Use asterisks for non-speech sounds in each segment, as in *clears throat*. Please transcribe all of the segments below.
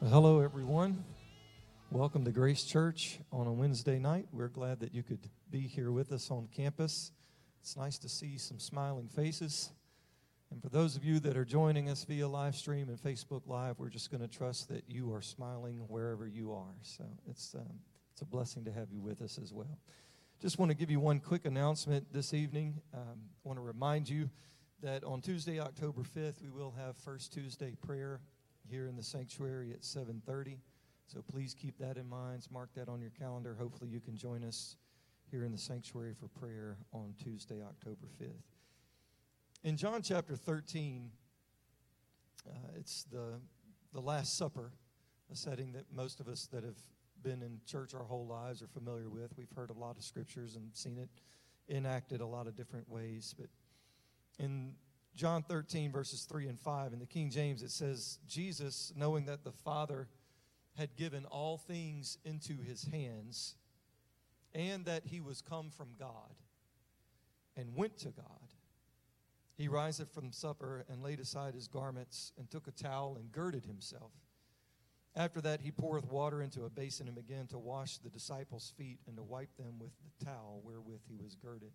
Well, hello, everyone. Welcome to Grace Church on a Wednesday night. We're glad that you could be here with us on campus. It's nice to see some smiling faces. And for those of you that are joining us via live stream and Facebook Live, we're just going to trust that you are smiling wherever you are. So it's, um, it's a blessing to have you with us as well. Just want to give you one quick announcement this evening. Um, I want to remind you that on Tuesday, October 5th, we will have First Tuesday prayer here in the sanctuary at 7:30. So please keep that in mind. Mark that on your calendar. Hopefully you can join us here in the sanctuary for prayer on Tuesday, October 5th. In John chapter 13, uh, it's the the Last Supper, a setting that most of us that have been in church our whole lives are familiar with. We've heard a lot of scriptures and seen it enacted a lot of different ways. But in John 13, verses 3 and 5. In the King James, it says, Jesus, knowing that the Father had given all things into his hands, and that he was come from God, and went to God, he riseth from supper and laid aside his garments, and took a towel and girded himself. After that, he poureth water into a basin and began to wash the disciples' feet and to wipe them with the towel wherewith he was girded.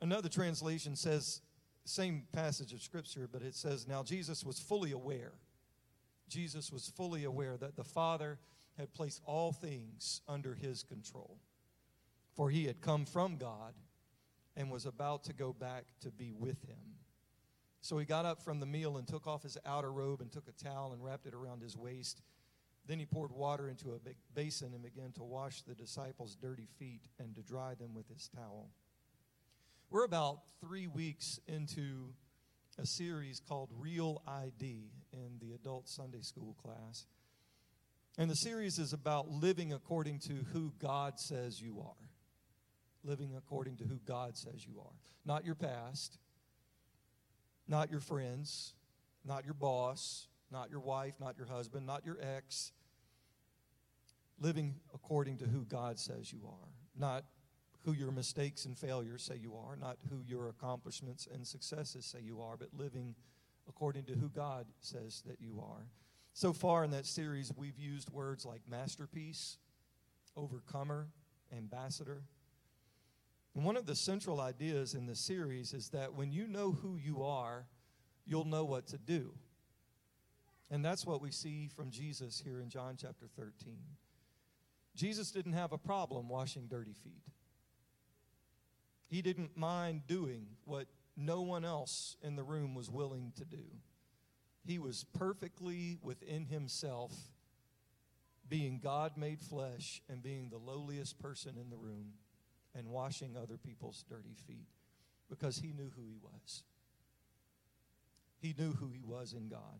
Another translation says, same passage of scripture, but it says, Now Jesus was fully aware. Jesus was fully aware that the Father had placed all things under his control. For he had come from God and was about to go back to be with him. So he got up from the meal and took off his outer robe and took a towel and wrapped it around his waist. Then he poured water into a big basin and began to wash the disciples' dirty feet and to dry them with his towel. We're about three weeks into a series called Real ID in the adult Sunday school class. And the series is about living according to who God says you are. Living according to who God says you are. Not your past, not your friends, not your boss, not your wife, not your husband, not your ex. Living according to who God says you are. Not who your mistakes and failures say you are, not who your accomplishments and successes say you are, but living according to who God says that you are. So far in that series, we've used words like masterpiece, overcomer, ambassador. And one of the central ideas in the series is that when you know who you are, you'll know what to do. And that's what we see from Jesus here in John chapter 13. Jesus didn't have a problem washing dirty feet. He didn't mind doing what no one else in the room was willing to do. He was perfectly within himself, being God made flesh and being the lowliest person in the room and washing other people's dirty feet because he knew who he was. He knew who he was in God.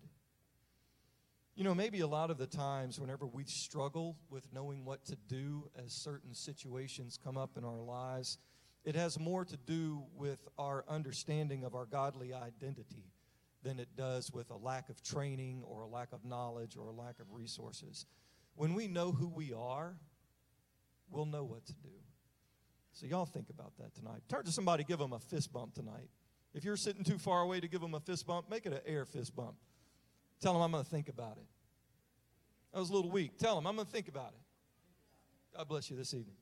You know, maybe a lot of the times, whenever we struggle with knowing what to do as certain situations come up in our lives, it has more to do with our understanding of our godly identity than it does with a lack of training or a lack of knowledge or a lack of resources. When we know who we are, we'll know what to do. So, y'all think about that tonight. Turn to somebody, give them a fist bump tonight. If you're sitting too far away to give them a fist bump, make it an air fist bump. Tell them I'm going to think about it. I was a little weak. Tell them I'm going to think about it. God bless you this evening.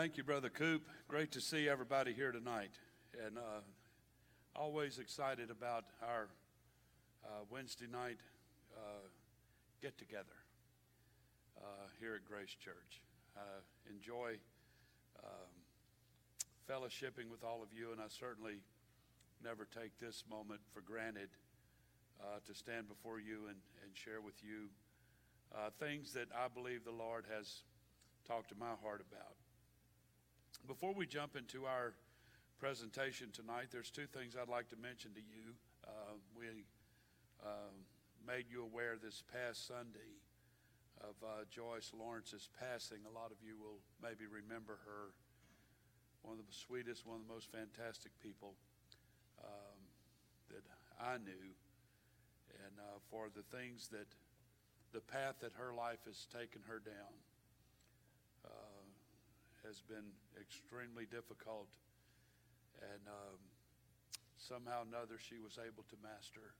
Thank you, Brother Coop. Great to see everybody here tonight. And uh, always excited about our uh, Wednesday night uh, get together uh, here at Grace Church. enjoy um, fellowshipping with all of you, and I certainly never take this moment for granted uh, to stand before you and, and share with you uh, things that I believe the Lord has talked to my heart about. Before we jump into our presentation tonight, there's two things I'd like to mention to you. Uh, we uh, made you aware this past Sunday of uh, Joyce Lawrence's passing. A lot of you will maybe remember her. One of the sweetest, one of the most fantastic people um, that I knew. And uh, for the things that, the path that her life has taken her down has been extremely difficult And um, somehow or another, she was able to master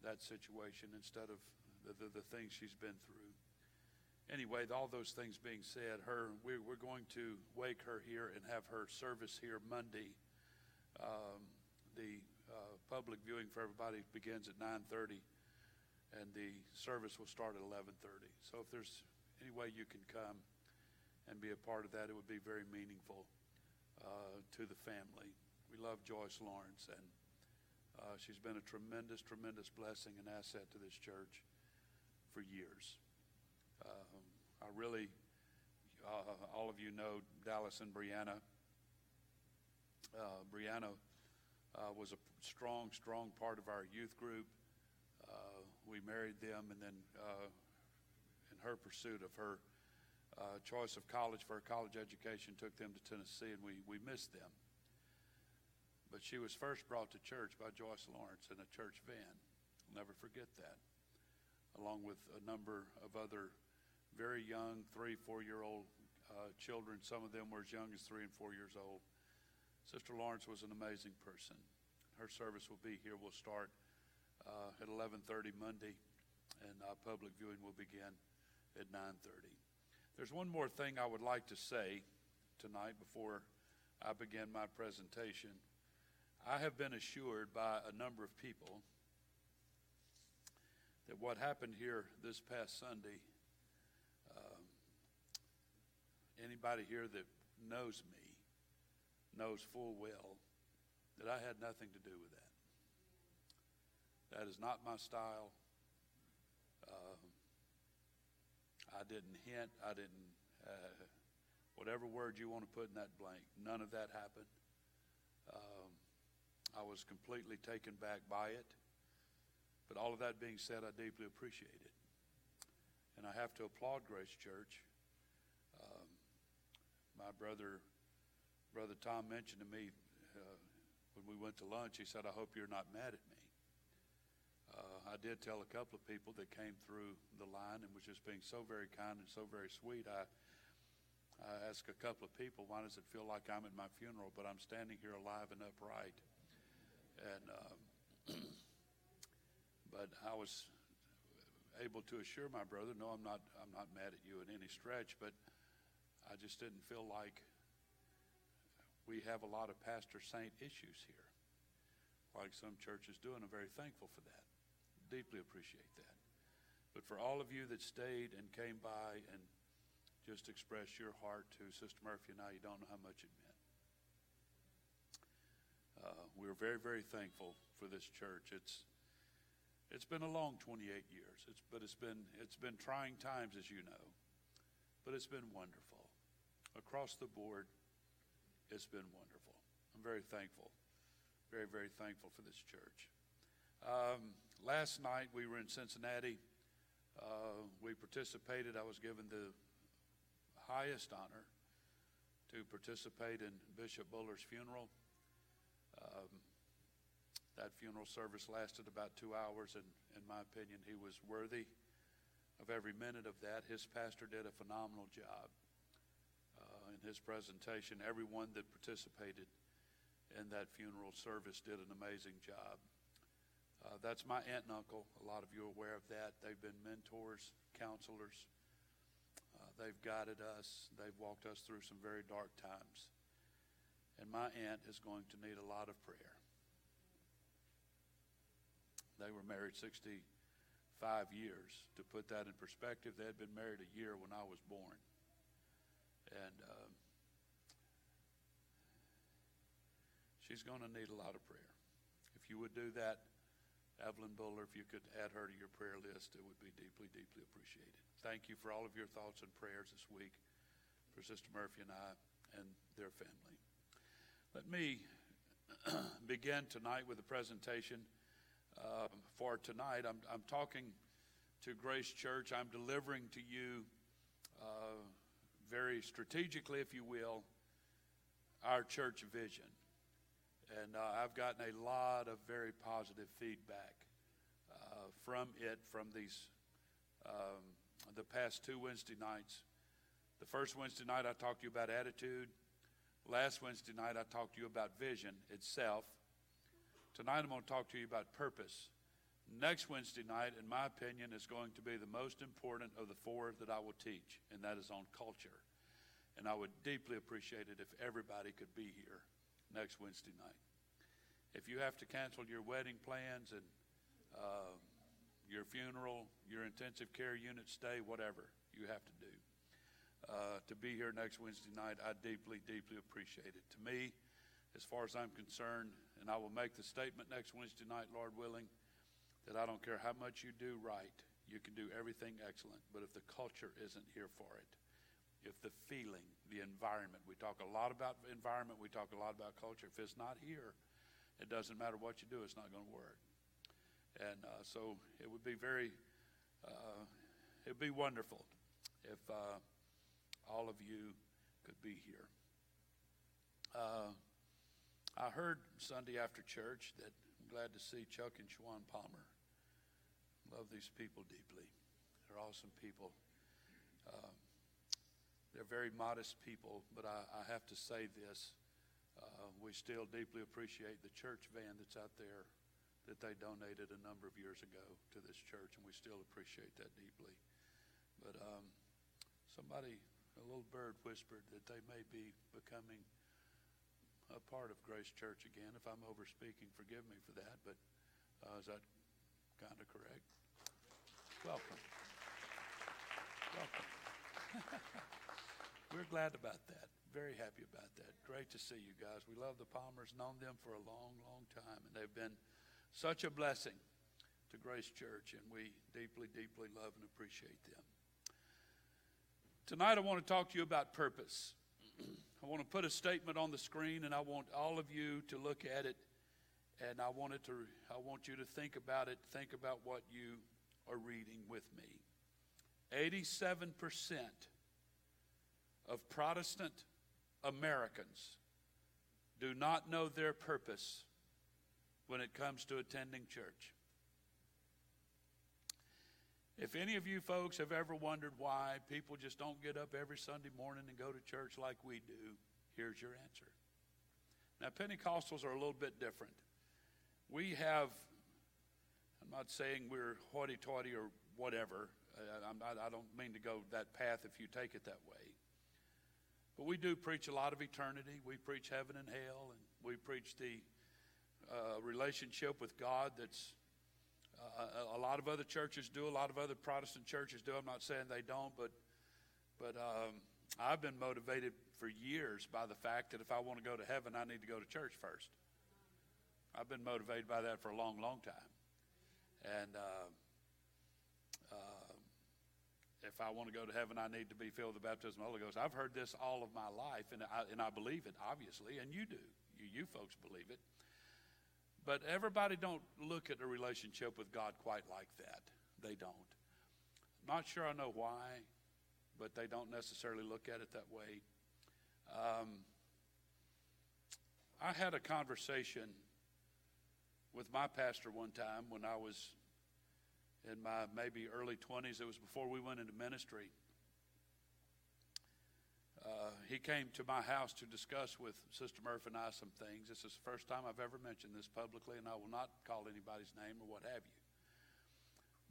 that situation instead of the, the, the things she's been through. Anyway, all those things being said, her we, we're going to wake her here and have her service here Monday. Um, the uh, public viewing for everybody begins at 9:30, and the service will start at 11:30. So if there's any way you can come and be a part of that, it would be very meaningful uh, to the family. We love Joyce Lawrence, and uh, she's been a tremendous, tremendous blessing and asset to this church for years. Um, I really, uh, all of you know Dallas and Brianna. Uh, Brianna uh, was a strong, strong part of our youth group. Uh, we married them, and then in her pursuit of her uh, choice of college for a college education, took them to Tennessee, and we, we missed them. But she was first brought to church by Joyce Lawrence in a church van. I'll never forget that, along with a number of other very young, three, four year old uh, children. Some of them were as young as three and four years old. Sister Lawrence was an amazing person. Her service will be here. We'll start uh, at 11:30 Monday, and uh, public viewing will begin at 9:30. There's one more thing I would like to say tonight before I begin my presentation. I have been assured by a number of people that what happened here this past Sunday, um, anybody here that knows me knows full well that I had nothing to do with that. That is not my style. Um, I didn't hint. I didn't, uh, whatever word you want to put in that blank, none of that happened. Um, I was completely taken back by it. But all of that being said, I deeply appreciate it. And I have to applaud Grace Church. Um, my brother, brother Tom mentioned to me uh, when we went to lunch, he said, I hope you're not mad at me. I did tell a couple of people that came through the line and was just being so very kind and so very sweet. I, I asked a couple of people, why does it feel like I'm at my funeral, but I'm standing here alive and upright? And um, *clears throat* but I was able to assure my brother, no, I'm not. I'm not mad at you in any stretch, but I just didn't feel like we have a lot of pastor saint issues here, like some churches do, and I'm very thankful for that. Deeply appreciate that. But for all of you that stayed and came by and just expressed your heart to Sister Murphy and I, you don't know how much it meant. Uh, we're very, very thankful for this church. It's it's been a long 28 years. It's, but it's been it's been trying times, as you know, but it's been wonderful across the board. It's been wonderful. I'm very thankful, very very thankful for this church. Um, last night we were in Cincinnati. Uh, we participated. I was given the highest honor to participate in Bishop Buller's funeral. Um, that funeral service lasted about two hours, and in my opinion, he was worthy of every minute of that. His pastor did a phenomenal job uh, in his presentation. Everyone that participated in that funeral service did an amazing job. Uh, that's my aunt and uncle. A lot of you are aware of that. They've been mentors, counselors. Uh, they've guided us. They've walked us through some very dark times. And my aunt is going to need a lot of prayer. They were married 65 years. To put that in perspective, they had been married a year when I was born. And um, she's going to need a lot of prayer. If you would do that, Evelyn Buller, if you could add her to your prayer list, it would be deeply, deeply appreciated. Thank you for all of your thoughts and prayers this week for Sister Murphy and I and their family. Let me *clears throat* begin tonight with a presentation uh, for tonight. I'm, I'm talking to Grace Church. I'm delivering to you uh, very strategically, if you will, our church vision. And uh, I've gotten a lot of very positive feedback uh, from it from these um, the past two Wednesday nights. The first Wednesday night, I talked to you about attitude. Last Wednesday night, I talked to you about vision itself. Tonight, I'm going to talk to you about purpose. Next Wednesday night, in my opinion, is going to be the most important of the four that I will teach, and that is on culture. And I would deeply appreciate it if everybody could be here next Wednesday night. If you have to cancel your wedding plans and uh, your funeral, your intensive care unit stay, whatever you have to do, uh, to be here next Wednesday night, I deeply, deeply appreciate it. To me, as far as I'm concerned, and I will make the statement next Wednesday night, Lord willing, that I don't care how much you do right, you can do everything excellent. But if the culture isn't here for it, if the feeling, environment, we talk a lot about environment, we talk a lot about culture. If it's not here, it doesn't matter what you do, it's not going to work. And uh, so it would be very, uh, it would be wonderful if uh, all of you could be here. Uh, I heard Sunday after church that I'm glad to see Chuck and Shawan Palmer. Love these people deeply. They're awesome people. Uh, they're very modest people, but I, I have to say this. Uh, we still deeply appreciate the church van that's out there that they donated a number of years ago to this church, and we still appreciate that deeply. But um, somebody, a little bird whispered that they may be becoming a part of Grace Church again. If I'm overspeaking, forgive me for that, but uh, is that kind of correct? Welcome. Welcome. *laughs* We're glad about that. Very happy about that. Great to see you guys. We love the Palmers, known them for a long, long time, and they've been such a blessing to Grace Church, and we deeply, deeply love and appreciate them. Tonight, I want to talk to you about purpose. *clears throat* I want to put a statement on the screen, and I want all of you to look at it, and I want it to. I want you to think about it. Think about what you are reading with me. 87% of Protestant Americans do not know their purpose when it comes to attending church. If any of you folks have ever wondered why people just don't get up every Sunday morning and go to church like we do, here's your answer. Now, Pentecostals are a little bit different. We have I'm not saying we're hoity toity or whatever. I, I don't mean to go that path if you take it that way. But we do preach a lot of eternity. We preach heaven and hell, and we preach the uh, relationship with God that's uh, a lot of other churches do, a lot of other Protestant churches do. I'm not saying they don't, but but um, I've been motivated for years by the fact that if I want to go to heaven, I need to go to church first. I've been motivated by that for a long, long time. And uh, if I want to go to heaven, I need to be filled with the baptism of the Holy Ghost. I've heard this all of my life, and I, and I believe it, obviously, and you do. You, you folks believe it. But everybody don't look at the relationship with God quite like that. They don't. Not sure I know why, but they don't necessarily look at it that way. Um, I had a conversation with my pastor one time when I was in my maybe early 20s. It was before we went into ministry. Uh, he came to my house to discuss with Sister Murphy and I some things. This is the first time I've ever mentioned this publicly, and I will not call anybody's name or what have you.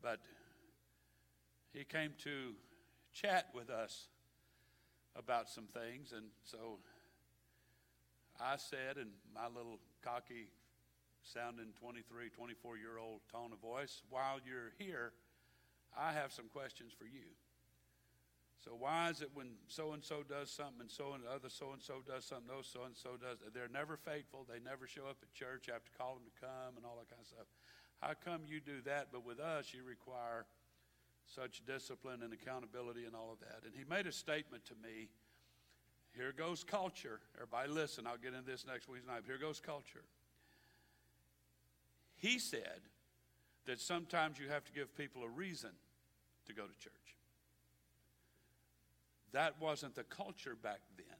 But he came to chat with us about some things, and so I said in my little cocky sounding 23, 24 year old tone of voice, while you're here, I have some questions for you. So why is it when so and so does something and so and other so and so does something, those so and so does, they're never faithful, they never show up at church, you have to call them to come and all that kind of stuff. How come you do that, but with us you require such discipline and accountability and all of that? And he made a statement to me. Here goes culture. Everybody listen, I'll get into this next week's night. Here goes culture. He said that sometimes you have to give people a reason to go to church. That wasn't the culture back then.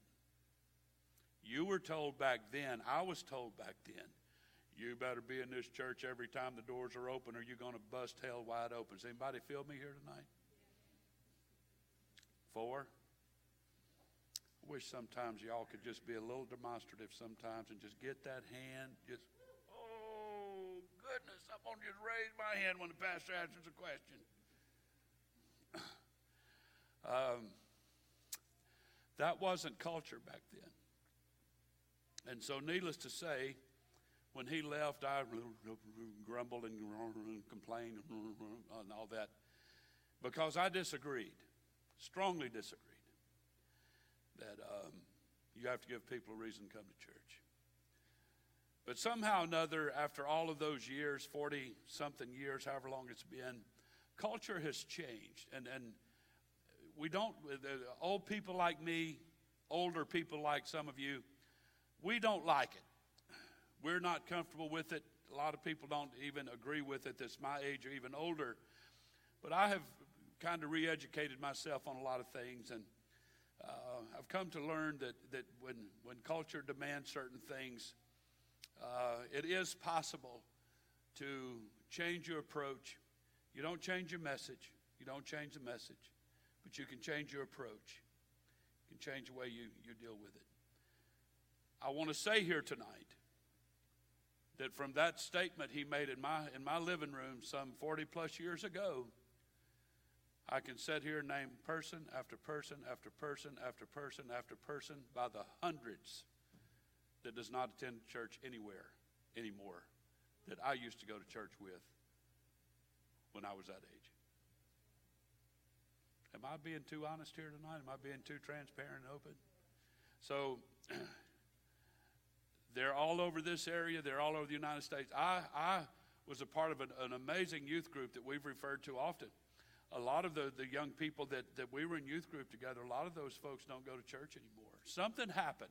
You were told back then, I was told back then, you better be in this church every time the doors are open or you're going to bust hell wide open. Does anybody feel me here tonight? Four? I wish sometimes y'all could just be a little demonstrative sometimes and just get that hand. Just, goodness, I'm going to just raise my hand when the pastor answers a question. *clears throat* um, that wasn't culture back then. And so, needless to say, when he left, I grumbled and complained and all that because I disagreed, strongly disagreed, that um, you have to give people a reason to come to church. But somehow or another, after all of those years 40 something years, however long it's been culture has changed. And, and we don't, old people like me, older people like some of you, we don't like it. We're not comfortable with it. A lot of people don't even agree with it that's my age or even older. But I have kind of re educated myself on a lot of things. And uh, I've come to learn that, that when, when culture demands certain things, uh, it is possible to change your approach. You don't change your message, you don't change the message, but you can change your approach. You can change the way you, you deal with it. I want to say here tonight that from that statement he made in my, in my living room some 40 plus years ago, I can sit here and name person after person after person after person after person by the hundreds that does not attend church anywhere anymore that I used to go to church with when I was that age. Am I being too honest here tonight? Am I being too transparent and open? So *clears throat* they're all over this area, they're all over the United States. I, I was a part of an, an amazing youth group that we've referred to often a lot of the, the young people that, that we were in youth group together, a lot of those folks don't go to church anymore. Something happened.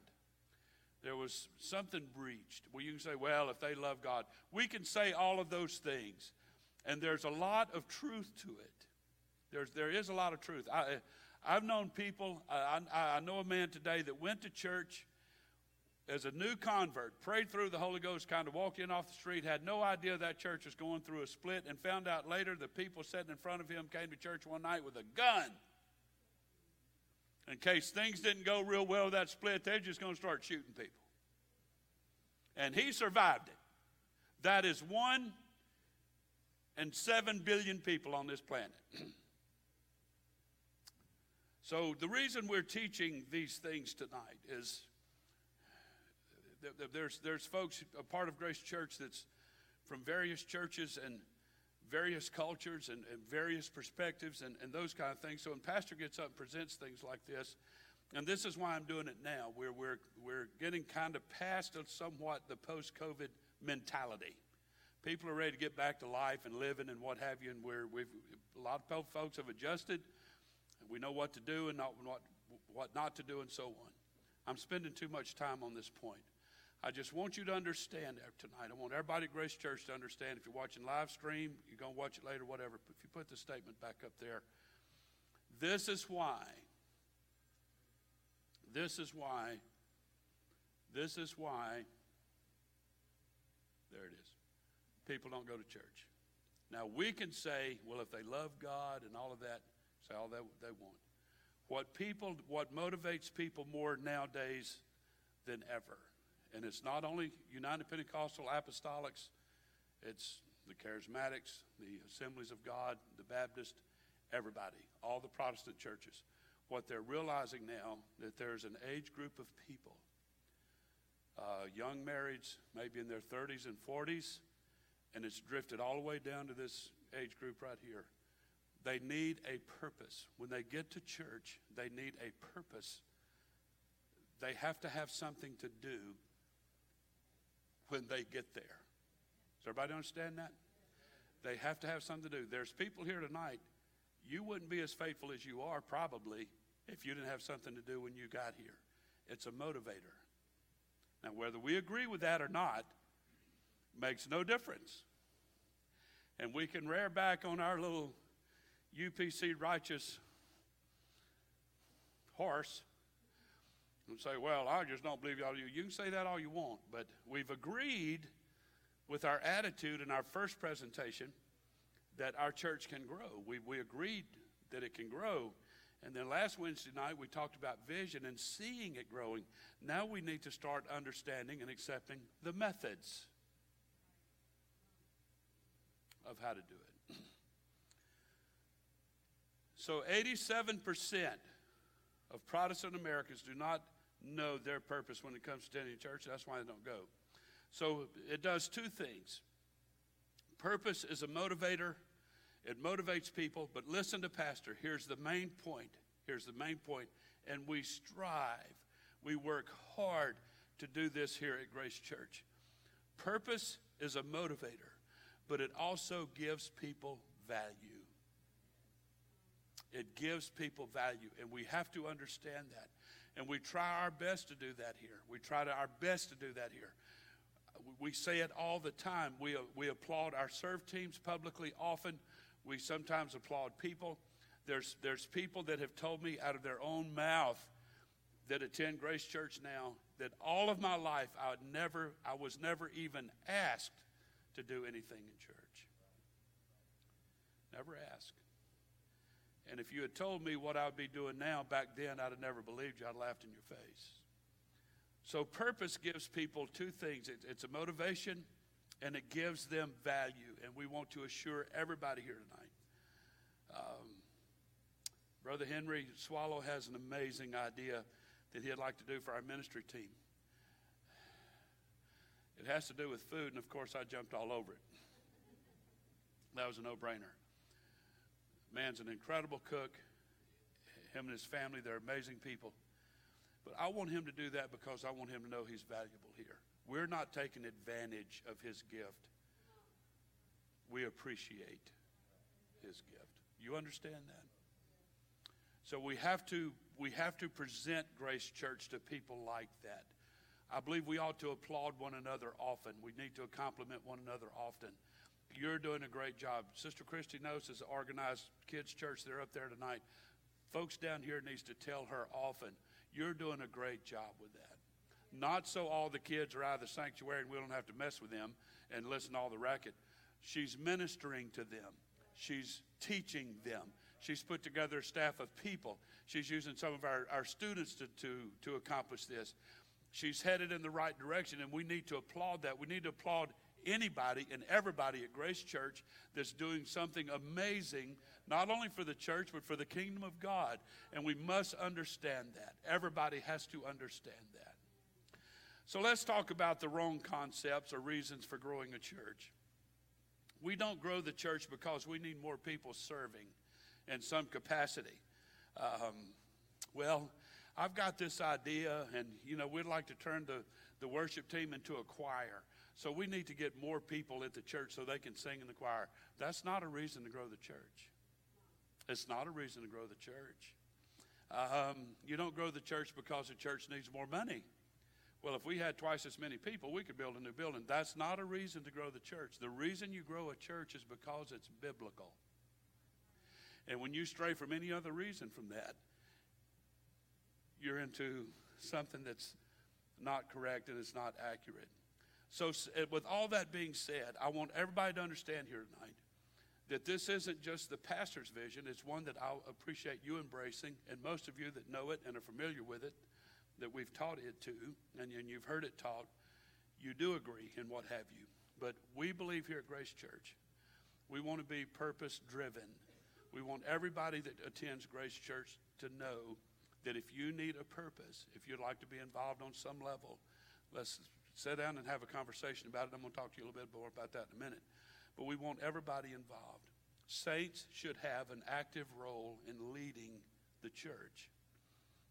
There was something breached. Well, you can say, well, if they love God, we can say all of those things. And there's a lot of truth to it. There's, there is a lot of truth. I, I've known people, I, I, I know a man today that went to church as a new convert, prayed through the Holy Ghost, kind of walked in off the street, had no idea that church was going through a split, and found out later the people sitting in front of him came to church one night with a gun. In case things didn't go real well with that split, they're just going to start shooting people. And he survived it. That is one and seven billion people on this planet. *clears throat* so, the reason we're teaching these things tonight is there's, there's folks, a part of Grace Church that's from various churches and various cultures and, and various perspectives and, and those kind of things. So when Pastor gets up and presents things like this, and this is why I'm doing it now, where we're, we're getting kind of past somewhat the post COVID mentality. People are ready to get back to life and living and what have you, and we're, we've, a lot of folks have adjusted. We know what to do and not, what, what not to do, and so on. I'm spending too much time on this point. I just want you to understand tonight. I want everybody at Grace Church to understand. If you're watching live stream, you're going to watch it later, whatever. If you put the statement back up there, this is why. This is why. This is why. There it is. People don't go to church. Now, we can say, well, if they love God and all of that, say all that they want. What people, what motivates people more nowadays than ever and it's not only United Pentecostal Apostolics, it's the Charismatics, the Assemblies of God, the Baptist, everybody, all the Protestant churches. What they're realizing now that there's an age group of people, uh, young marrieds, maybe in their 30s and 40s, and it's drifted all the way down to this age group right here. They need a purpose. When they get to church, they need a purpose. They have to have something to do when they get there. Does everybody understand that? They have to have something to do. There's people here tonight, you wouldn't be as faithful as you are probably if you didn't have something to do when you got here. It's a motivator. Now, whether we agree with that or not makes no difference. And we can rear back on our little UPC righteous horse and say, well, I just don't believe y'all. You can say that all you want, but we've agreed with our attitude in our first presentation that our church can grow. We, we agreed that it can grow. And then last Wednesday night, we talked about vision and seeing it growing. Now we need to start understanding and accepting the methods of how to do it. So 87% of Protestant Americans do not know their purpose when it comes to attending church. That's why they don't go. So it does two things. Purpose is a motivator. It motivates people, but listen to Pastor. Here's the main point. Here's the main point. And we strive, we work hard to do this here at Grace Church. Purpose is a motivator, but it also gives people value. It gives people value, and we have to understand that. And we try our best to do that here. We try to our best to do that here. We say it all the time. We, we applaud our serve teams publicly often. We sometimes applaud people. There's, there's people that have told me out of their own mouth that attend Grace Church now that all of my life I never I was never even asked to do anything in church. Never asked. And if you had told me what I would be doing now back then, I'd have never believed you. I'd laughed in your face. So, purpose gives people two things it's a motivation and it gives them value. And we want to assure everybody here tonight. Um, Brother Henry Swallow has an amazing idea that he'd like to do for our ministry team. It has to do with food, and of course, I jumped all over it. That was a no brainer. Man's an incredible cook. Him and his family, they're amazing people. But I want him to do that because I want him to know he's valuable here. We're not taking advantage of his gift. We appreciate his gift. You understand that? So we have to we have to present Grace Church to people like that. I believe we ought to applaud one another often. We need to compliment one another often. You're doing a great job. Sister Christy knows as organized kids church. They're up there tonight. Folks down here needs to tell her often, you're doing a great job with that. Not so all the kids are out of the sanctuary and we don't have to mess with them and listen to all the racket. She's ministering to them. She's teaching them. She's put together a staff of people. She's using some of our, our students to, to, to accomplish this. She's headed in the right direction, and we need to applaud that. We need to applaud anybody and everybody at Grace Church that's doing something amazing, not only for the church, but for the kingdom of God. And we must understand that. Everybody has to understand that. So let's talk about the wrong concepts or reasons for growing a church. We don't grow the church because we need more people serving in some capacity. Um, well, I've got this idea, and you know, we'd like to turn the, the worship team into a choir. So we need to get more people at the church so they can sing in the choir. That's not a reason to grow the church. It's not a reason to grow the church. Um, you don't grow the church because the church needs more money. Well, if we had twice as many people, we could build a new building. That's not a reason to grow the church. The reason you grow a church is because it's biblical. And when you stray from any other reason from that, you're into something that's not correct and it's not accurate. So, eh, with all that being said, I want everybody to understand here tonight that this isn't just the pastor's vision, it's one that I appreciate you embracing, and most of you that know it and are familiar with it, that we've taught it to, and, and you've heard it taught, you do agree and what have you. But we believe here at Grace Church, we want to be purpose driven. We want everybody that attends Grace Church to know that if you need a purpose, if you'd like to be involved on some level, let's sit down and have a conversation about it. I'm going to talk to you a little bit more about that in a minute. But we want everybody involved. Saints should have an active role in leading the church.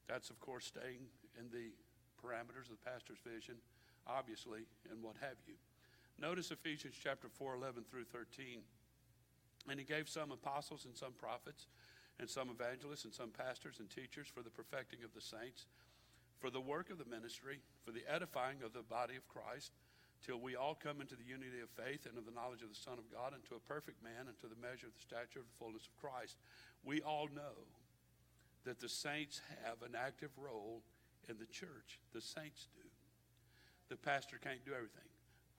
That's, of course, staying in the parameters of the pastor's vision, obviously, and what have you. Notice Ephesians chapter 4, 11 through 13. And he gave some apostles and some prophets, and some evangelists, and some pastors and teachers for the perfecting of the saints for the work of the ministry, for the edifying of the body of Christ, till we all come into the unity of faith and of the knowledge of the Son of God, and to a perfect man, and to the measure of the stature of the fullness of Christ. We all know that the saints have an active role in the church. The saints do. The pastor can't do everything.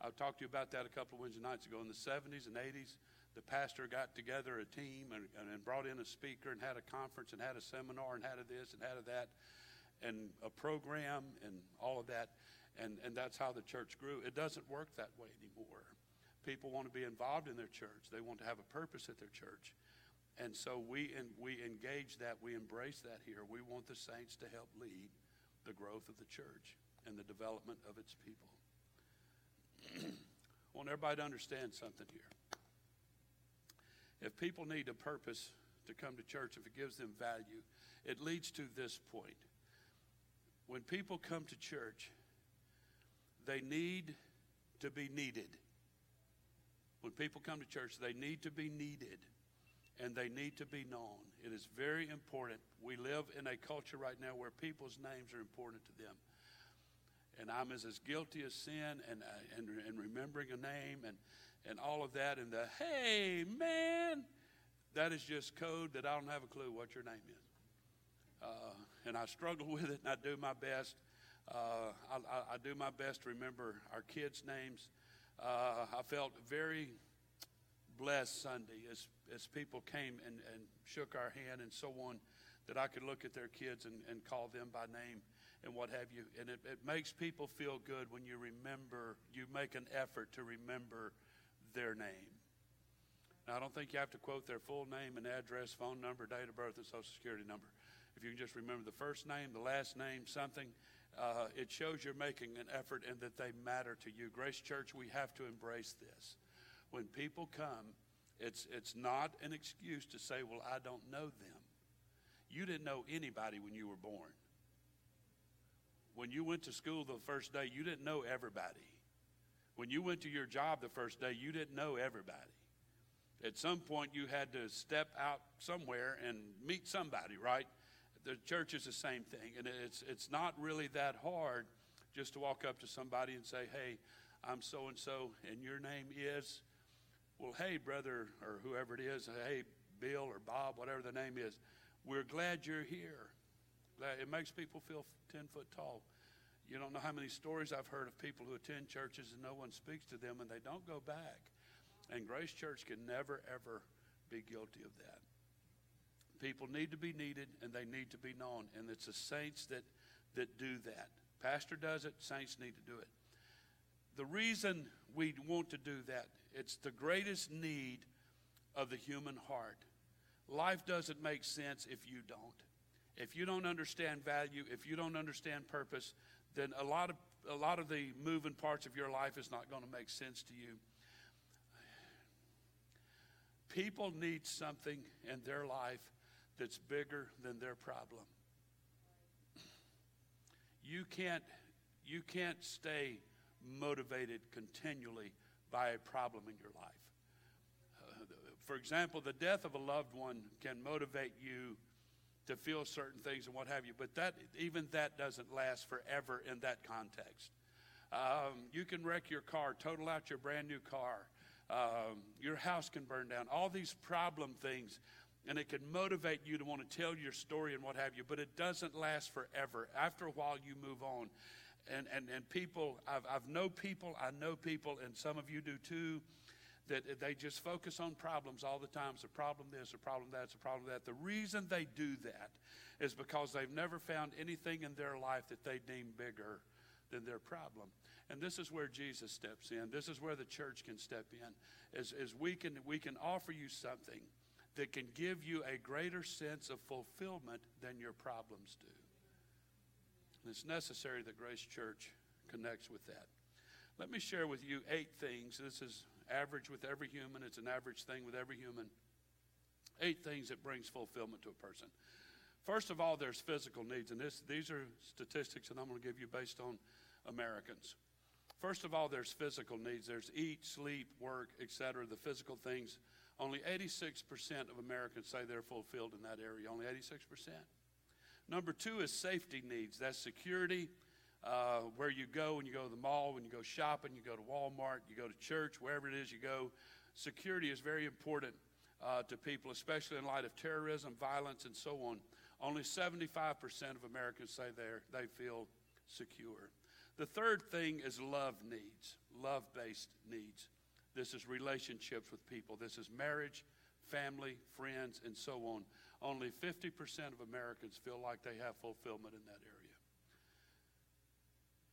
I talked to you about that a couple of Wednesday nights ago. In the 70s and 80s, the pastor got together a team and, and brought in a speaker and had a conference and had a seminar and had a this and had a that and a program and all of that. And, and that's how the church grew. It doesn't work that way anymore. People want to be involved in their church. They want to have a purpose at their church. And so we, we engage that, we embrace that here. We want the saints to help lead the growth of the church and the development of its people. I *clears throat* want everybody to understand something here. If people need a purpose to come to church, if it gives them value, it leads to this point. When people come to church, they need to be needed. When people come to church, they need to be needed and they need to be known. It is very important. We live in a culture right now where people's names are important to them. And I'm as, as guilty as sin and, uh, and, and remembering a name and, and all of that. And the, hey, man, that is just code that I don't have a clue what your name is. Uh, and I struggle *laughs* with it, and I do my best. Uh, I, I, do my best to remember our kids' names. Uh, I felt very blessed Sunday as, as people came and, and shook our hand and so on, that I could look at their kids and, and call them by name and what have you. And it, it makes people feel good when you remember, you make an effort to remember their name. Now, I don't think you have to quote their full name and address, phone number, date of birth, and social security number. If you can just remember the first name, the last name, something, uh, it shows you're making an effort and that they matter to you. Grace Church, we have to embrace this. When people come, it's, it's not an excuse to say, well, I don't know them. You didn't know anybody when you were born. When you went to school the first day, you didn't know everybody. When you went to your job the first day, you didn't know everybody. At some point, you had to step out somewhere and meet somebody, right? The church is the same thing. And it's, it's not really that hard just to walk up to somebody and say, hey, I'm so and so, and your name is, well, hey, brother, or whoever it is, hey, Bill or Bob, whatever the name is, we're glad you're here. It makes people feel 10 foot tall. You don't know how many stories I've heard of people who attend churches and no one speaks to them and they don't go back. And Grace Church can never, ever be guilty of that. People need to be needed and they need to be known. And it's the saints that, that do that. Pastor does it, saints need to do it. The reason we want to do that, it's the greatest need of the human heart. Life doesn't make sense if you don't. If you don't understand value, if you don't understand purpose, then a lot of a lot of the moving parts of your life is not going to make sense to you. People need something in their life that's bigger than their problem. You can't you can't stay motivated continually by a problem in your life. Uh, for example, the death of a loved one can motivate you to feel certain things and what have you. But that even that doesn't last forever in that context. Um, you can wreck your car, total out your brand new car. Um, your house can burn down. All these problem things, and it can motivate you to want to tell your story and what have you. But it doesn't last forever. After a while, you move on. And and and people, I've I've know people, I know people, and some of you do too that they just focus on problems all the time. It's a problem this, a problem that, it's a problem that. The reason they do that is because they've never found anything in their life that they deem bigger than their problem. And this is where Jesus steps in. This is where the church can step in. As, as we, can, we can offer you something that can give you a greater sense of fulfillment than your problems do. And it's necessary that Grace Church connects with that. Let me share with you eight things. This is average with every human, it's an average thing with every human. Eight things that brings fulfillment to a person. First of all, there's physical needs, and this, these are statistics that I'm going to give you based on Americans. First of all, there's physical needs. There's eat, sleep, work, etc. The physical things. Only 86% of Americans say they're fulfilled in that area. Only 86%. Number two is safety needs. That's security, uh, where you go when you go to the mall, when you go shopping, you go to Walmart, you go to church, wherever it is you go. Security is very important uh, to people, especially in light of terrorism, violence, and so on. Only 75% of Americans say they they feel secure. The third thing is love needs, love based needs. This is relationships with people. This is marriage, family, friends, and so on. Only 50% of Americans feel like they have fulfillment in that area.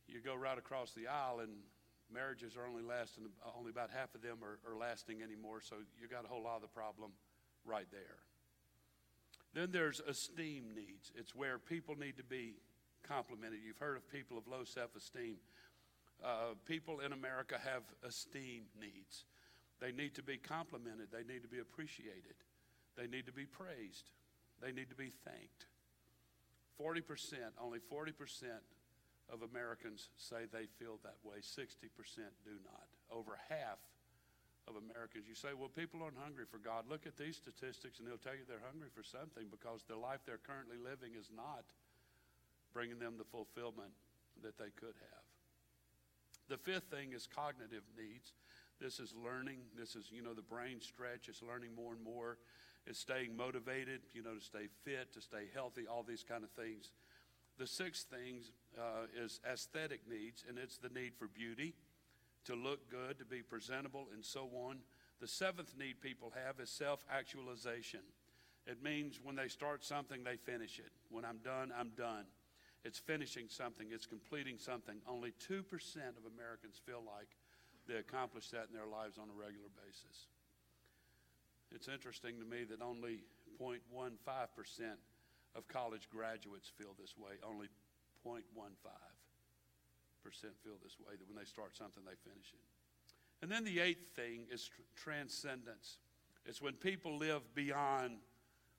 You go right across the aisle, and marriages are only lasting, only about half of them are, are lasting anymore, so you got a whole lot of the problem right there. Then there's esteem needs. It's where people need to be complimented. You've heard of people of low self esteem. Uh, people in America have esteem needs. They need to be complimented, they need to be appreciated, they need to be praised, they need to be thanked. 40%, only 40% of Americans say they feel that way, 60% do not. Over half of Americans, you say, well, people aren't hungry for God. Look at these statistics, and they'll tell you they're hungry for something because the life they're currently living is not bringing them the fulfillment that they could have. The fifth thing is cognitive needs. This is learning. This is, you know, the brain stretch. It's learning more and more. It's staying motivated, you know, to stay fit, to stay healthy, all these kind of things. The sixth thing uh, is aesthetic needs, and it's the need for beauty, to look good, to be presentable, and so on. The seventh need people have is self actualization. It means when they start something, they finish it. When I'm done, I'm done. It's finishing something, it's completing something. Only 2% of Americans feel like they accomplish that in their lives on a regular basis. It's interesting to me that only 0.15% of college graduates feel this way. Only 0.15% feel this way, that when they start something, they finish it. And then the eighth thing is tr- transcendence. It's when people live beyond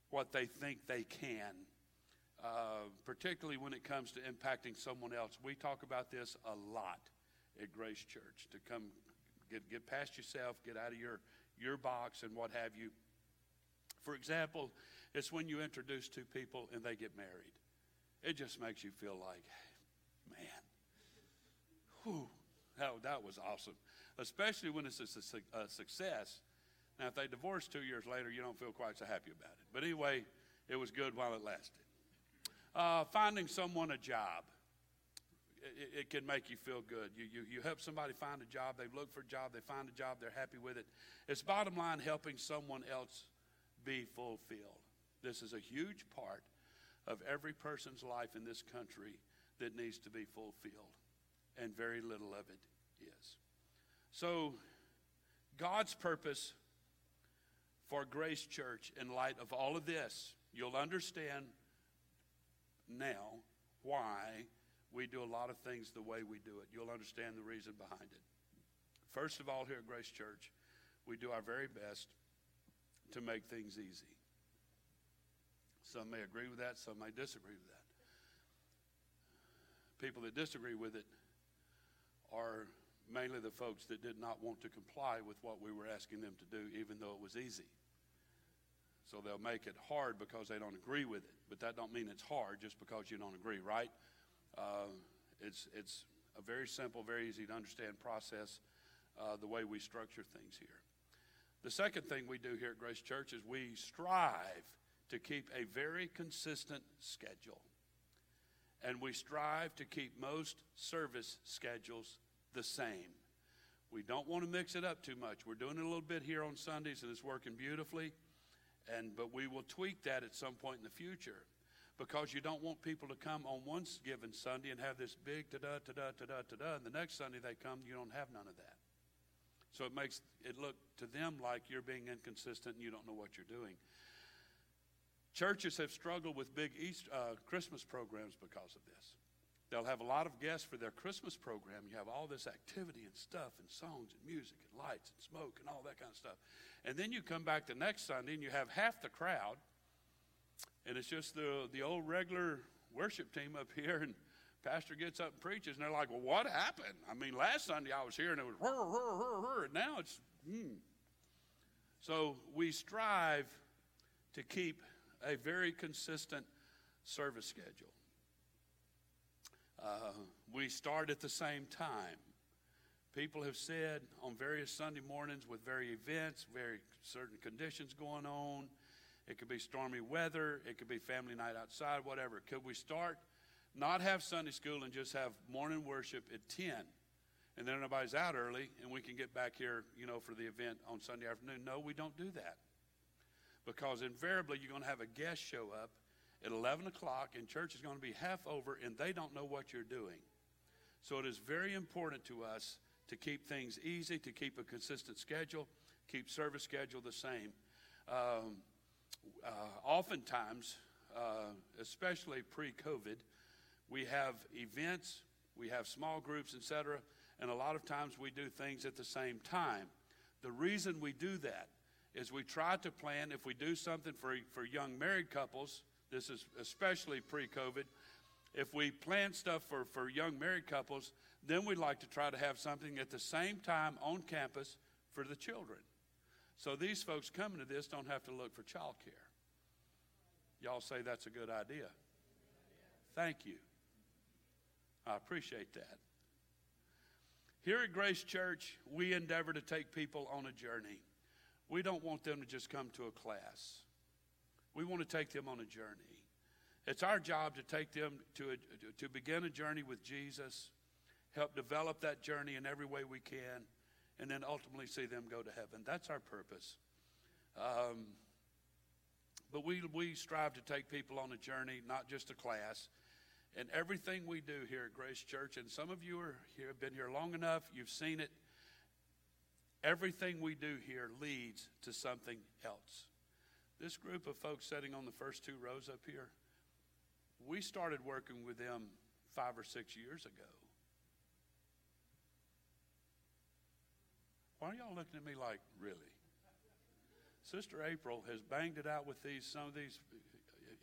what they think they can uh, particularly when it comes to impacting someone else. We talk about this a lot at Grace Church to come get, get past yourself, get out of your, your box and what have you. For example, it's when you introduce two people and they get married. It just makes you feel like, man, whew, that, that was awesome. Especially when it's a, a success. Now, if they divorce two years later, you don't feel quite so happy about it. But anyway, it was good while it lasted. Uh, finding someone a job. It, it, can make you feel good. You, you, you help somebody find a job, they look for a job, they find a job, they're happy with it. It's bottom line helping someone else be fulfilled. This is a huge part of every person's life in this country that needs to be fulfilled, and very little of it is. So, God's purpose for Grace Church, in light of all of this, you'll understand now why we do a lot of things the way we do it. You'll understand the reason behind it. First of all, here at Grace Church, we do our very best to make things easy. Some may agree with that, some may disagree with that. People that disagree with it are mainly the folks that did not want to comply with what we were asking them to do, even though it was easy. So they'll make it hard because they don't agree with it. But that don't mean it's hard just because you don't agree, right? Uh, it's, it's a very simple, very easy to understand process uh, the way we structure things here. The second thing we do here at Grace Church is we strive to keep a very consistent schedule. And we strive to keep most service schedules the same. We don't want to mix it up too much. We're doing it a little bit here on Sundays, and it's working beautifully. And, but we will tweak that at some point in the future because you don't want people to come on one given Sunday and have this big da da da da da da da, and the next Sunday they come, you don't have none of that. So it makes it look to them like you're being inconsistent and you don't know what you're doing. Churches have struggled with big uh, Christmas programs because of this. They'll have a lot of guests for their Christmas program. You have all this activity and stuff and songs and music and lights and smoke and all that kind of stuff. And then you come back the next Sunday and you have half the crowd, and it's just the, the old regular worship team up *laughs* here, and pastor gets up and preaches, and they're like, well, what happened? I mean, last Sunday I was here and it was whir, whir, whir, whir, and now it's, hmm. So we strive to keep a very consistent service schedule. Uh, we start at the same time. People have said on various Sunday mornings with very events, very certain conditions going on. It could be stormy weather. It could be family night outside, whatever. Could we start, not have Sunday school and just have morning worship at 10 and then everybody's out early, and we can get back here, you know, for the event on Sunday afternoon. No, we don't do that. Because invariably, you're going to have a guest show up at 11 o'clock, and church is going to be half over, and they don't know what you're doing. So it is very important to us to keep things easy, to keep a consistent schedule, keep service schedule the same. Um, uh, oftentimes, uh, especially pre-COVID, we have events, we have small groups, etc., and a lot of times we do things at the same time. The reason we do that is we try to plan, if we do something for, for young married couples, this is especially pre COVID, if we plan stuff for, for young married couples, then we'd like to try to have something at the same time on campus for the children. So these folks coming to this don't have to look for child care. Y'all say that's a good idea. Thank you. I appreciate that. Here at Grace Church, we endeavor to take people on a journey. We don't want them to just come to a class. We want to take them on a journey. It's our job to take them to, a, to begin a journey with Jesus, help develop that journey in every way we can, and then ultimately see them go to heaven. That's our purpose. Um, but we, we strive to take people on a journey, not just a class. And everything we do here at Grace Church, and some of you are here, have been here long enough, you've seen it. Everything we do here leads to something else. This group of folks sitting on the first two rows up here, we started working with them five or six years ago. Why are y'all looking at me like, really? Sister April has banged it out with these, some of these.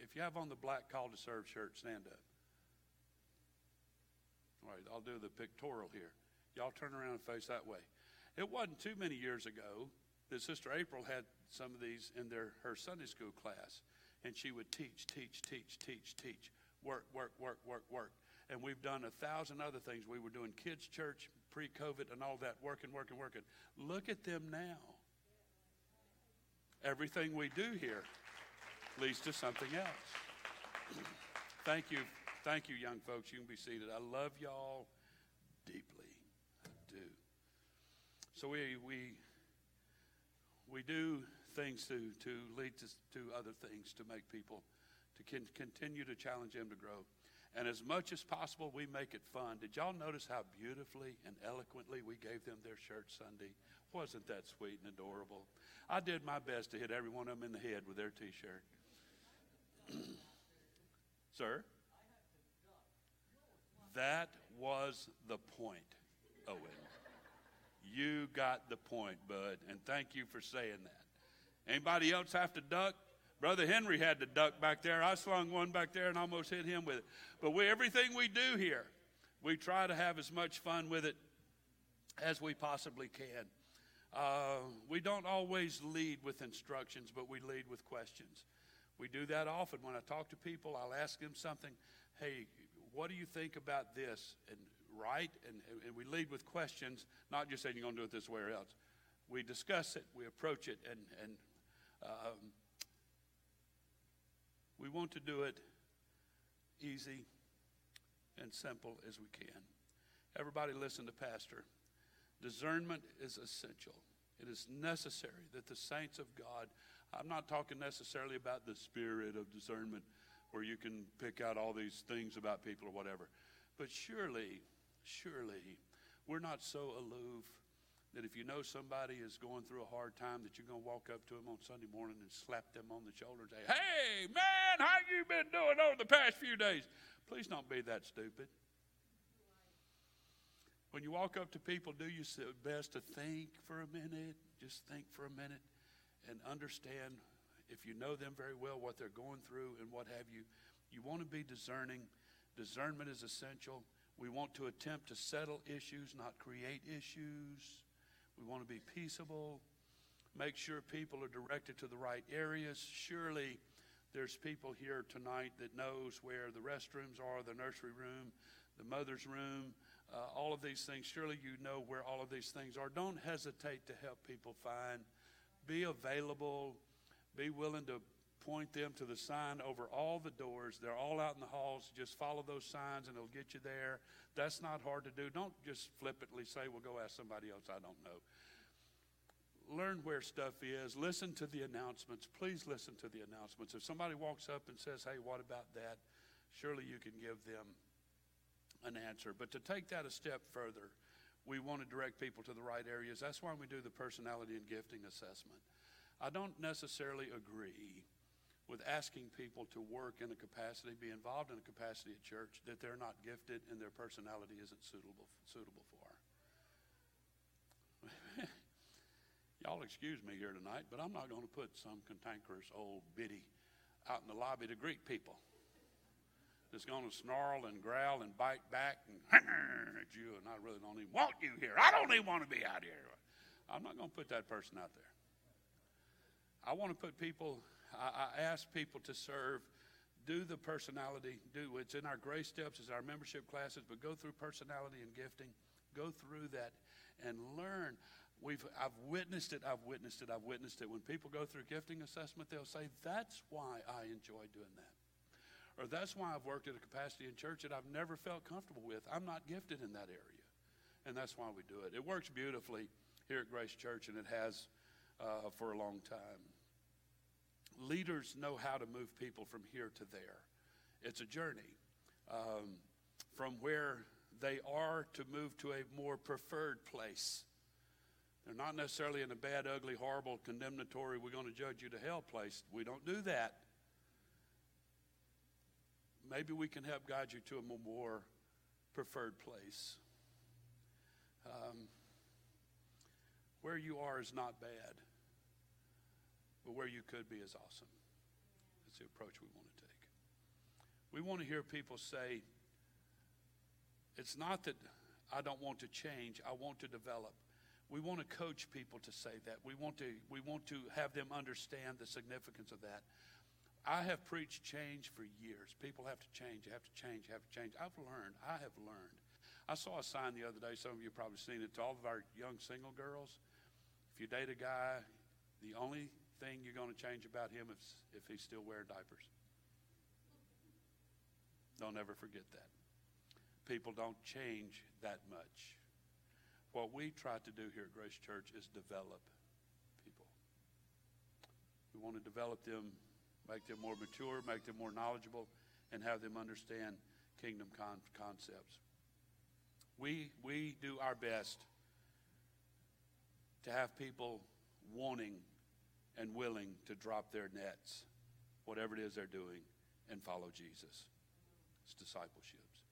If you have on the black call to serve shirt, stand up. All right, I'll do the pictorial here. Y'all turn around and face that way. It wasn't too many years ago that Sister April had some of these in their, her Sunday school class, and she would teach, teach, teach, teach, teach, work, work, work, work, work. And we've done a thousand other things. We were doing kids' church pre COVID and all that, working, working, working. Look at them now. Everything we do here leads to something else. *clears throat* Thank you. Thank you, young folks. You can be seated. I love y'all deeply. I do. So we, we, we do things to, to lead to, to other things to make people, to con- continue to challenge them to grow. And as much as possible, we make it fun. Did y'all notice how beautifully and eloquently we gave them their shirt Sunday? Wasn't that sweet and adorable? I did my best to hit every one of them in the head with their t shirt. *clears throat* Sir? That was the point, Owen. You got the point, bud, and thank you for saying that. Anybody else have to duck? Brother Henry had to duck back there. I slung one back there and almost hit him with it. But we, everything we do here, we try to have as much fun with it as we possibly can. Uh, we don't always lead with instructions, but we lead with questions. We do that often. When I talk to people, I'll ask them something. Hey, what do you think about this? And right, and, and we lead with questions, not just saying you're going to do it this way or else. We discuss it, we approach it, and, and um, we want to do it easy and simple as we can. Everybody listen to Pastor. Discernment is essential. It is necessary that the saints of God, I'm not talking necessarily about the spirit of discernment where you can pick out all these things about people or whatever, but surely, surely, we're not so aloof that if you know somebody is going through a hard time that you're going to walk up to them on Sunday morning and slap them on the shoulder and say, "Hey, man, how you been doing over the past few days?" Please don't be that stupid. When you walk up to people, do your best to think for a minute. Just think for a minute and understand if you know them very well what they're going through and what have you. You want to be discerning. Discernment is essential. We want to attempt to settle issues, not create issues. We want to be peaceable, make sure people are directed to the right areas. Surely there's people here tonight that knows where the restrooms are, the nursery room, the mother's room, uh, all of these things. Surely you know where all of these things are. Don't hesitate to help people find. Be available. Be willing to point them to the sign over all the doors. They're all out in the halls. Just follow those signs and it'll get you there. That's not hard to do. Don't just flippantly say, well, go ask somebody else. I don't know. Learn where stuff is. Listen to the announcements. Please listen to the announcements. If somebody walks up and says, hey, what about that? Surely you can give them an answer. But to take that a step further, we want to direct people to the right areas. That's why we do the personality and gifting assessment. I don't necessarily agree with asking people to work in a capacity, be involved in a capacity at church that they're not gifted and their personality isn't suitable suitable for. *laughs* Y'all excuse me here tonight, but I'm not going to put some cantankerous old biddy out in the lobby to greet people that's going to snarl and growl and bite back and *laughs* at you, and I really don't even want you here. I don't even want to be out here. I'm not going to put that person out there. I want to put people I, I ask people to serve do the personality, do it's in our grace steps, it's our membership classes, but go through personality and gifting. Go through that and learn. We've I've witnessed it, I've witnessed it, I've witnessed it. When people go through gifting assessment, they'll say, That's why I enjoy doing that. Or that's why I've worked at a capacity in church that I've never felt comfortable with. I'm not gifted in that area. And that's why we do it. It works beautifully here at Grace Church, and it has uh, for a long time leaders know how to move people from here to there. It's a journey um, from where they are to move to a more preferred place. They're not necessarily in a bad, ugly, horrible, condemnatory, we're going to judge you to hell place. We don't do that. Maybe we can help guide you to a more preferred place. Um, where you are is not bad but where you could be is awesome. That's the approach we want to take. We want to hear people say, it's not that I don't want to change, I want to develop. We want to coach people to say that. We want to, we want to have them understand the significance of that. I have preached change for years. People have to change, have to change, have to change. I've learned, I have learned. I saw a sign the other day, some of you probably seen it, to all of our young single girls. If you date a guy, the only thing you're going to change about him is if he's still wearing diapers. Don't ever forget that. People don't change that much. What we try to do here at Grace Church is develop people. We want to develop them, make them more mature, make them more knowledgeable, and have them understand kingdom con- concepts. We, we do our best to have people wanting and willing to drop their nets, whatever it is they're doing, and follow Jesus. It's discipleships.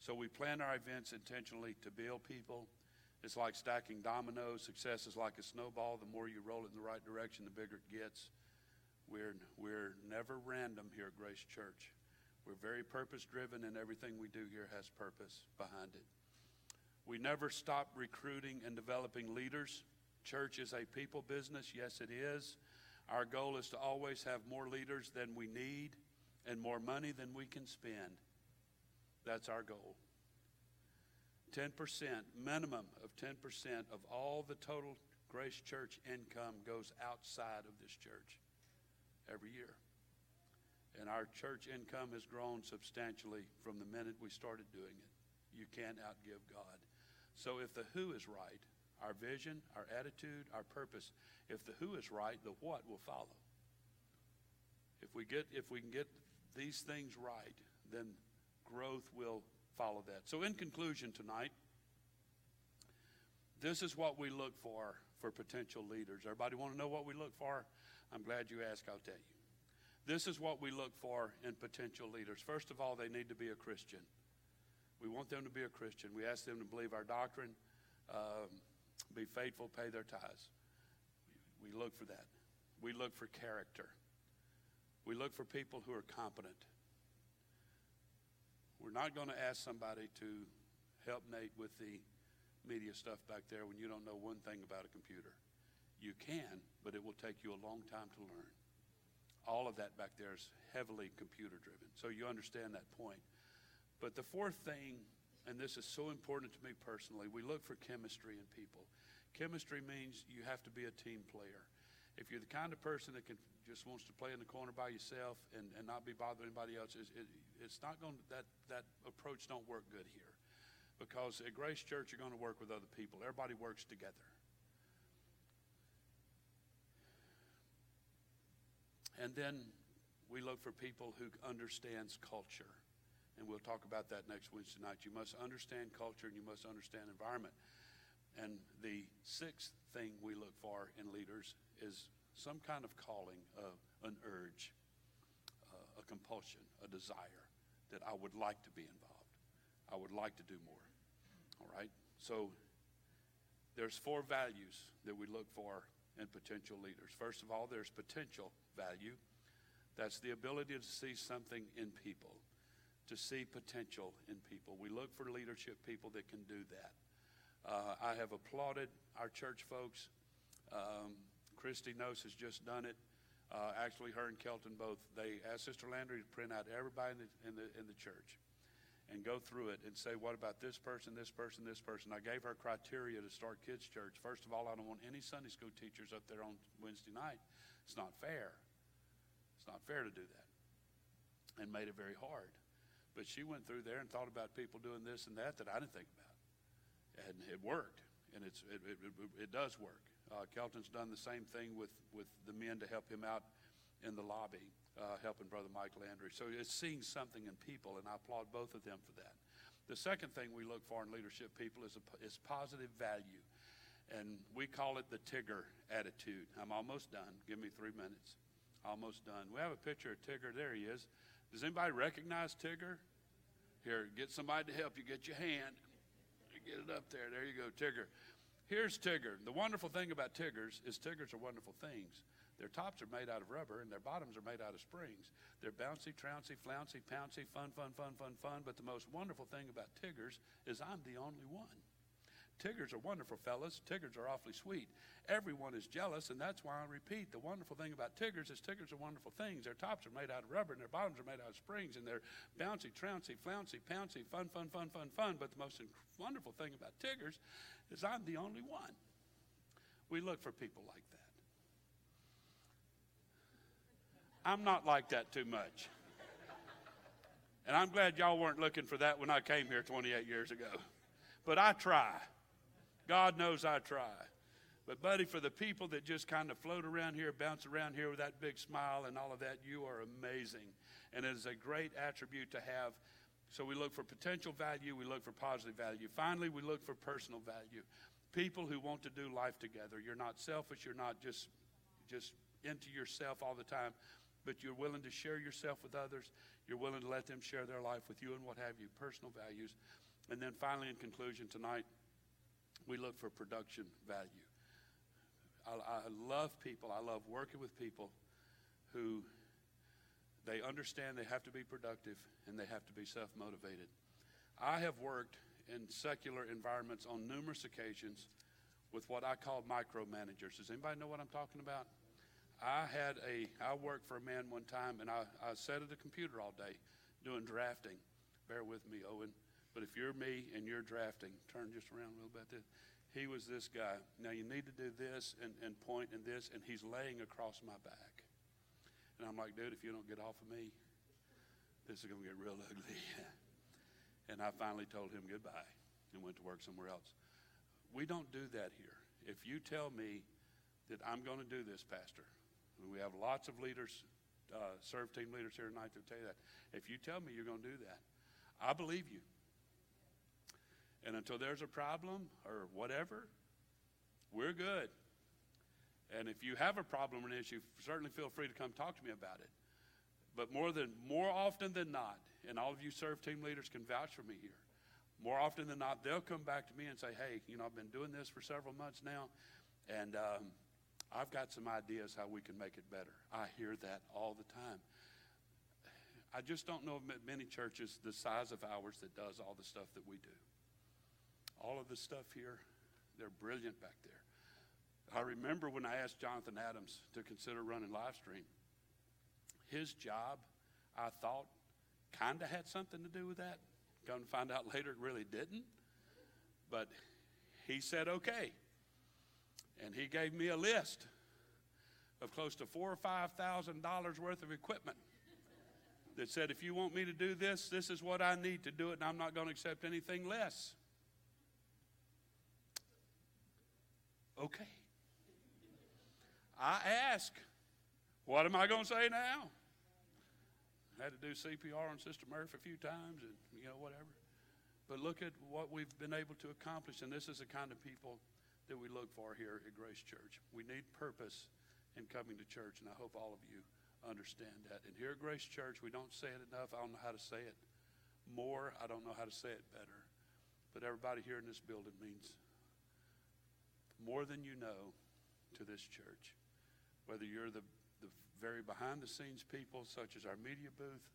So we plan our events intentionally to build people. It's like stacking dominoes. Success is like a snowball. The more you roll it in the right direction, the bigger it gets. We're, we're never random here at Grace Church. We're very purpose driven, and everything we do here has purpose behind it. We never stop recruiting and developing leaders. Church is a people business. Yes, it is. Our goal is to always have more leaders than we need and more money than we can spend. That's our goal. 10%, minimum of 10% of all the total Grace Church income goes outside of this church every year. And our church income has grown substantially from the minute we started doing it. You can't outgive God. So if the who is right, our vision, our attitude, our purpose. If the who is right, the what will follow. If we get if we can get these things right, then growth will follow that. So in conclusion tonight, this is what we look for for potential leaders. Everybody want to know what we look for? I'm glad you asked, I'll tell you. This is what we look for in potential leaders. First of all, they need to be a Christian. We want them to be a Christian. We ask them to believe our doctrine. Um, be faithful, pay their tithes. We look for that. We look for character. We look for people who are competent. We're not going to ask somebody to help Nate with the media stuff back there when you don't know one thing about a computer. You can, but it will take you a long time to learn. All of that back there is heavily computer driven. So you understand that point. But the fourth thing and this is so important to me personally, we look for chemistry in people. Chemistry means you have to be a team player. if you're the kind of person that can just wants to play in the corner by yourself and, and not be bothering anybody else, it's, it, it's not going to, that, that approach don't work good here. Because at Grace Church, you're going to work with other people. Everybody works together. And then we look for people who understands culture. And we'll talk about that next Wednesday night. You must understand culture and you must understand environment. And the sixth thing we look for in leaders is some kind of calling, uh, an urge, uh, a compulsion, a desire that I would like to be involved. I would like to do more. All right? So there's four values that we look for in potential leaders. First of all, there's potential value. That's the ability to see something in people, to see potential in people. We look for leadership people that can do that. Uh, I have applauded our church folks. Um, Christy Nose has just done it. Uh, actually, her and Kelton both. They asked Sister Landry to print out everybody in the, in the, in the church and go through it and say, what about this person, this person, this person? I gave her criteria to start kids' church. First of all, I don't want any Sunday school teachers up there on Wednesday night. It's not fair. It's not fair to do that. And made it very hard. But she went through there and thought about people doing this and that that I didn't think about. And it worked. And it's, it, it, it, it does work. Uh, Kelton's done the same thing with, with the men to help him out in the lobby, uh, helping Brother Mike Landry. So it's seeing something in people, and I applaud both of them for that. The second thing we look for in leadership people is, a, is positive value. And we call it the Tigger attitude. I'm almost done. Give me three minutes. Almost done. We have a picture of Tigger. There he is. Does anybody recognize Tigger? Here, get somebody to help you. Get your hand. Get it up there. There you go, Tigger. Here's Tigger. The wonderful thing about Tiggers is Tiggers are wonderful things. Their tops are made out of rubber and their bottoms are made out of springs. They're bouncy, trouncy, flouncy, pouncy, fun, fun, fun, fun, fun. But the most wonderful thing about Tiggers is I'm the only one. Tiggers are wonderful fellas. Tiggers are awfully sweet. Everyone is jealous, and that's why I repeat the wonderful thing about Tiggers is Tiggers are wonderful things. Their tops are made out of rubber, and their bottoms are made out of springs, and they're bouncy, trouncy, flouncy, pouncy, fun, fun, fun, fun, fun. But the most wonderful thing about Tiggers is I'm the only one. We look for people like that. I'm not like that too much. And I'm glad y'all weren't looking for that when I came here 28 years ago. But I try. God knows I try. But, buddy, for the people that just kind of float around here, bounce around here with that big smile and all of that, you are amazing. And it is a great attribute to have so we look for potential value, we look for positive value. Finally, we look for personal value. People who want to do life together. You're not selfish, you're not just just into yourself all the time, but you're willing to share yourself with others. You're willing to let them share their life with you and what have you, personal values. And then finally, in conclusion tonight, we look for production value. I, I love people. I love working with people who they understand they have to be productive and they have to be self motivated. I have worked in secular environments on numerous occasions with what I call micromanagers. Does anybody know what I'm talking about? I had a, I worked for a man one time and I, I sat at a computer all day doing drafting. Bear with me, Owen. But if you're me and you're drafting, turn just around a little bit. He was this guy. Now you need to do this and, and point and this, and he's laying across my back. And I'm like, dude, if you don't get off of me, this is going to get real ugly. *laughs* and I finally told him goodbye and went to work somewhere else. We don't do that here. If you tell me that I'm going to do this, Pastor, we have lots of leaders, uh, serve team leaders here tonight that tell you that. If you tell me you're going to do that, I believe you. And until there's a problem or whatever, we're good. And if you have a problem or an issue, certainly feel free to come talk to me about it. But more than more often than not, and all of you serve team leaders can vouch for me here. More often than not, they'll come back to me and say, "Hey, you know, I've been doing this for several months now, and um, I've got some ideas how we can make it better." I hear that all the time. I just don't know of many churches the size of ours that does all the stuff that we do. All of the stuff here, they're brilliant back there. I remember when I asked Jonathan Adams to consider running live stream. His job, I thought, kind of had something to do with that. Come to find out *laughs* later, it really didn't. But he said, okay. And he gave me a list of close to four or five thousand dollars worth of equipment that said, if you want me to do this, this is what I need to do it, and I'm not going to accept anything less. Okay. I ask, what am I going to say now? I Had to do CPR on Sister Murphy a few times and, you know, whatever. But look at what we've been able to accomplish, and this is the kind of people that we look for here at Grace Church. We need purpose in coming to church, and I hope all of you understand that. And here at Grace Church, we don't say it enough. I don't know how to say it more. I don't know how to say it better. But everybody here in this building means more than you know to this church. Whether you're the, the very behind the scenes people, such as our media booth,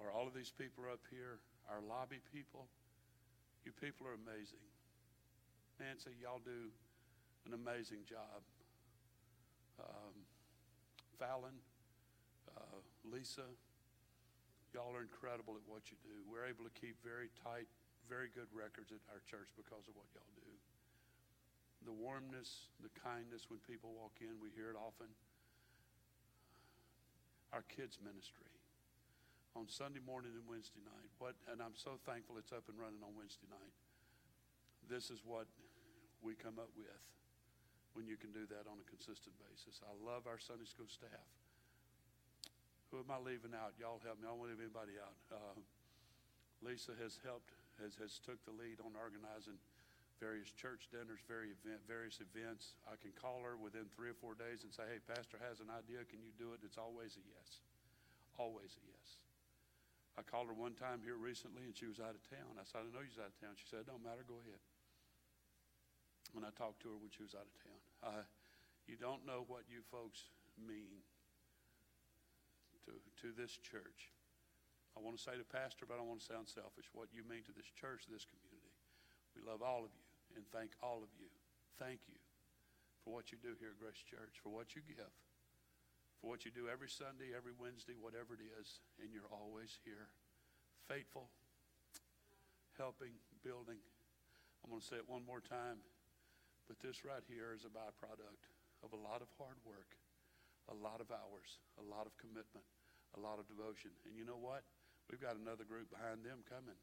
or all of these people up here, our lobby people, you people are amazing. Nancy, y'all do an amazing job. Um, Fallon, uh, Lisa, y'all are incredible at what you do. We're able to keep very tight, very good records at our church because of what y'all do. The warmness, the kindness when people walk in, we hear it often. Our kids' ministry on Sunday morning and Wednesday night. What, and I'm so thankful it's up and running on Wednesday night. This is what we come up with when you can do that on a consistent basis. I love our Sunday school staff. Who am I leaving out? Y'all help me. I don't leave anybody out. Uh, Lisa has helped, has, has took the lead on organizing various church dinners, various events. I can call her within three or four days and say, hey, Pastor has an idea. Can you do it? It's always a yes. Always a yes. I called her one time here recently and she was out of town. I said, I know you're out of town. She said, it don't matter. Go ahead when I talked to her when she was out of town. Uh, you don't know what you folks mean to, to this church. I want to say to pastor, but I don't want to sound selfish. What you mean to this church, this community. We love all of you and thank all of you. Thank you for what you do here at Grace Church, for what you give, for what you do every Sunday, every Wednesday, whatever it is, and you're always here. Faithful, helping, building. I'm going to say it one more time. But this right here is a byproduct of a lot of hard work, a lot of hours, a lot of commitment, a lot of devotion. And you know what? We've got another group behind them coming.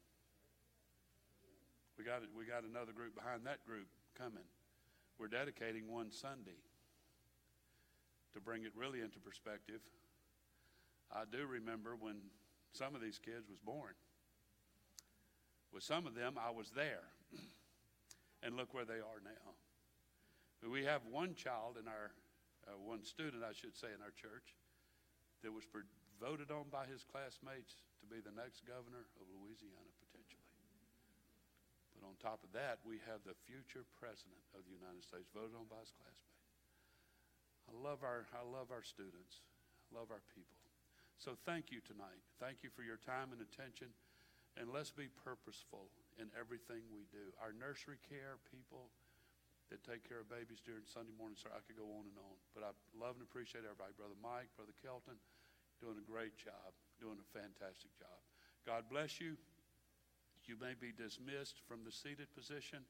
We got, we got another group behind that group coming. We're dedicating one Sunday. To bring it really into perspective, I do remember when some of these kids was born. With some of them, I was there. *clears throat* and look where they are now. We have one child in our, uh, one student, I should say, in our church that was voted on by his classmates to be the next governor of Louisiana. But on top of that, we have the future president of the United States voted on by his classmates. I love our, I love our students, I love our people. So thank you tonight. Thank you for your time and attention. And let's be purposeful in everything we do. Our nursery care people, that take care of babies during Sunday morning service. I could go on and on. But I love and appreciate everybody. Brother Mike, Brother Kelton, doing a great job, doing a fantastic job. God bless you. You may be dismissed from the seated position.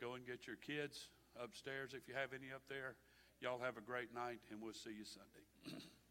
Go and get your kids upstairs if you have any up there. Y'all have a great night, and we'll see you Sunday. *clears throat*